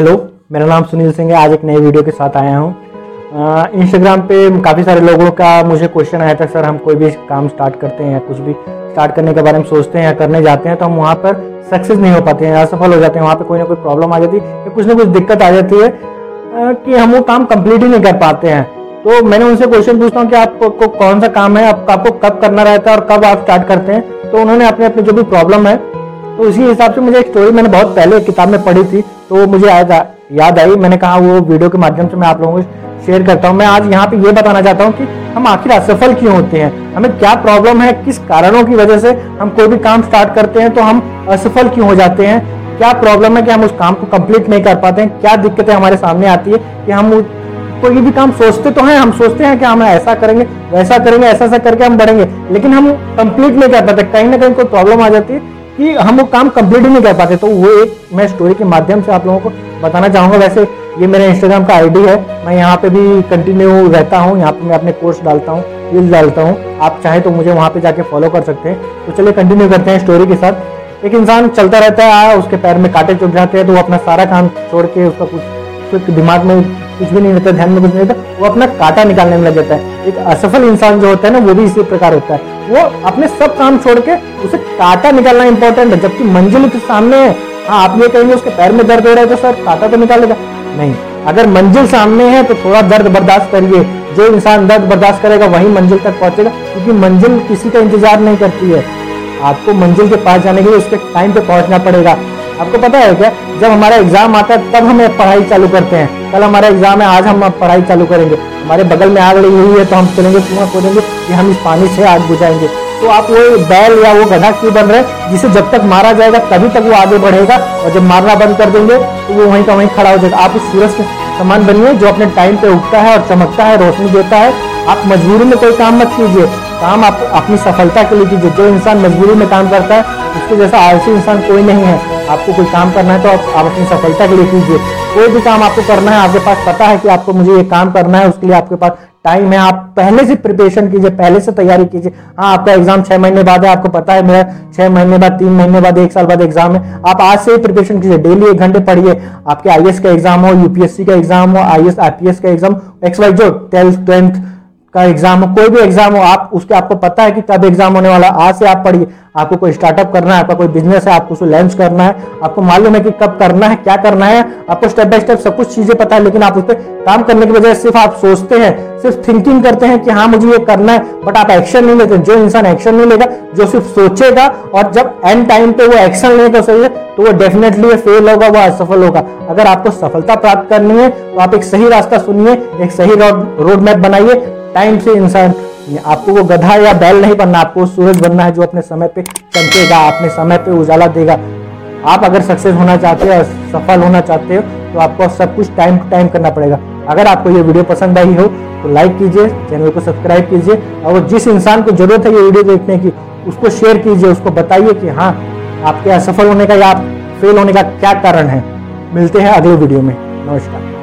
Hello, मेरा नाम सुनील सिंह है, आज एक नए वीडियो के साथ आया हूँ। इंस्टाग्राम पे काफ़ी सारे लोगों का मुझे क्वेश्चन आया था, सर, हम कोई भी काम स्टार्ट करते हैं या कुछ भी स्टार्ट करने के बारे में सोचते हैं या करने जाते हैं तो हम वहाँ पर सक्सेस नहीं हो पाते हैं, असफल हो जाते हैं, वहाँ पे कोई ना कोई प्रॉब्लम आ जाती है या कुछ ना कुछ दिक्कत आ जाती है कि हम वो काम कंप्लीट ही नहीं कर पाते हैं। तो मैंने उनसे क्वेश्चन पूछता हूँ कि आपको कौन सा काम है, आपको कब करना रहता है और कब आप स्टार्ट करते हैं? तो उन्होंने अपने अपने जो भी प्रॉब्लम है तो उसी हिसाब से मुझे एक स्टोरी मैंने बहुत पहले किताब में पढ़ी थी तो मुझे याद याद आई। मैंने कहा वो वीडियो के माध्यम से मैं आप लोगों को शेयर करता हूँ। मैं आज यहाँ पे ये बताना चाहता हूँ कि हम आखिर असफल क्यों होते हैं? हमें क्या प्रॉब्लम है? किस कारणों की वजह से हम कोई भी काम स्टार्ट करते हैं तो हम असफल क्यों हो जाते हैं? क्या प्रॉब्लम है कि हम उस काम को कंप्लीट नहीं कर पाते हैं? क्या दिक्कतें हमारे सामने आती है कि हम कोई भी काम सोचते तो हैं, हम सोचते हैं कि हम ऐसा करेंगे, वैसा करेंगे ऐसा ऐसा करके हम बढ़ेंगे, लेकिन हम कंप्लीट नहीं कर पाते। कहीं ना कहीं कोई प्रॉब्लम आ जाती है। कि हम वो काम कंप्लीट ही नहीं कर पाते तो वो एक मैं स्टोरी के माध्यम से आप लोगों को बताना चाहूँगा। वैसे ये मेरे इंस्टाग्राम का आईडी है, मैं यहाँ पे भी कंटिन्यू रहता हूँ, यहाँ पे मैं अपने कोर्स डालता हूँ रील डालता हूँ। आप चाहे तो मुझे वहाँ पे जाके फॉलो कर सकते हैं। तो चलिए कंटिन्यू करते हैं स्टोरी के साथ। एक इंसान चलता रहता है उसके पैर में कांटे चुभ जाते हैं तो वो अपना सारा काम छोड़ के उसका कुछ उसके दिमाग में कुछ भी नहीं रहता, ध्यान में कुछ नहीं रहता, वो अपना कांटा निकालने में लग जाता है। एक असफल इंसान जो होता है ना, वो भी इसी प्रकार होता है। वो अपने सब काम छोड़ के उसे काटा निकालना इंपॉर्टेंट है, जबकि मंजिल उसके सामने है। हाँ आप ये कहेंगे उसके पैर में दर्द हो रहा है तो सर काटा तो निकालेगा। नहीं, अगर मंजिल सामने है तो थोड़ा दर्द बर्दाश्त करिए। जो इंसान दर्द बर्दाश्त करेगा, वही मंजिल तक पहुंचेगा, क्योंकि मंजिल किसी का इंतज़ार नहीं करती है। आपको मंजिल के पास जाने के लिए उसके टाइम पे पहुँचना पड़ेगा। आपको पता है क्या? जब हमारा एग्ज़ाम आता है, तब हमें पढ़ाई चालू करते हैं। कल हमारा एग्ज़ाम है, आज हम पढ़ाई चालू करेंगे। हमारे बगल में आग लगी हुई है तो हम चलेंगे कुआँ खोदेंगे कि हम इस पानी से आग बुझाएँगे। तो आप वो बैल या वो गधा क्यों बन रहे जिसे जब तक मारा जाएगा, तभी तक वो आगे बढ़ेगा और जब मारना बंद कर देंगे तो वो वहीं का वहीं खड़ा हो जाएगा। आप इस सूरज के समान बनिए जो अपने टाइम पे उगता है और चमकता है, रोशनी देता है। आप मजबूरी में कोई काम मत कीजिए। काम आप अपनी सफलता के लिए कीजिए। जो इंसान मजबूरी में काम करता है, उसके जैसा आलसी इंसान कोई नहीं है। आपको कोई काम करना है तो आप, आप अपनी सफलता के लिए कीजिए। कोई भी काम आपको करना है आपके पास पता है कि आपको मुझे ये काम करना है उसके लिए आपके पास टाइम है आप पहले से प्रिपरेशन कीजिए पहले से तैयारी कीजिए। हाँ आपका एग्ज़ाम छह महीने बाद है आपको पता है मेरा छह महीने बाद तीन महीने बाद एक साल बाद एग्ज़ाम है। आप आज से ही प्रिपरेशन कीजिए डेली एक घंटे पढ़िए। आपके आई का एग्ज़ाम हो यूपीएससी का एग्ज़ाम हो आई एस आई का एग्ज़ाम एक्स वाई जो ट्वेल्थ ट्वेल्थ का एग्ज़ाम हो कोई भी एग्ज़ाम हो आप उसके आपको पता है कि कब एग्ज़ाम होने वाला आज से आप पढ़िए। आपको कोई स्टार्टअप करना है, आपका कोई बिज़नेस है, आपको उसे लॉन्च करना है, आपको मालूम है कि कब करना है, क्या करना है, आपको स्टेप बाय स्टेप सब कुछ चीज़ें पता है, लेकिन आप उस पर काम करने की वजह सिर्फ़ आप सोचते हैं, सिर्फ़ थिंकिंग करते हैं कि हाँ मुझे ये करना है बट आप एक्शन नहीं लेते, जो इंसान एक्शन नहीं लेगा, जो सिर्फ़ सोचेगा, और जब एंड टाइम पे वो एक्शन नहीं कर सके तो वो डेफिनेटली फेल होगा, वो असफल होगा। अगर आपको सफलता प्राप्त करनी है तो आप एक सही रास्ता सुनिए, एक सही रोड मैप बनाइए टाइम से इंसान आपको वो गधा या बैल नहीं बनना, आपको सूरज बनना है जो अपने समय पे चमकेगा, अपने समय पे उजाला देगा। आप अगर सक्सेस होना चाहते हो, सफल होना चाहते हो तो आपको सब कुछ टाइम टू टाइम करना पड़ेगा। अगर आपको ये वीडियो पसंद आई हो तो लाइक कीजिए चैनल को सब्सक्राइब कीजिए, और जिस इंसान को ज़रूरत है ये वीडियो देखने की, उसको शेयर कीजिए, उसको बताइए कि हाँ आपके असफल होने का या फेल होने का क्या कारण है। मिलते हैं अगले वीडियो में। नमस्कार।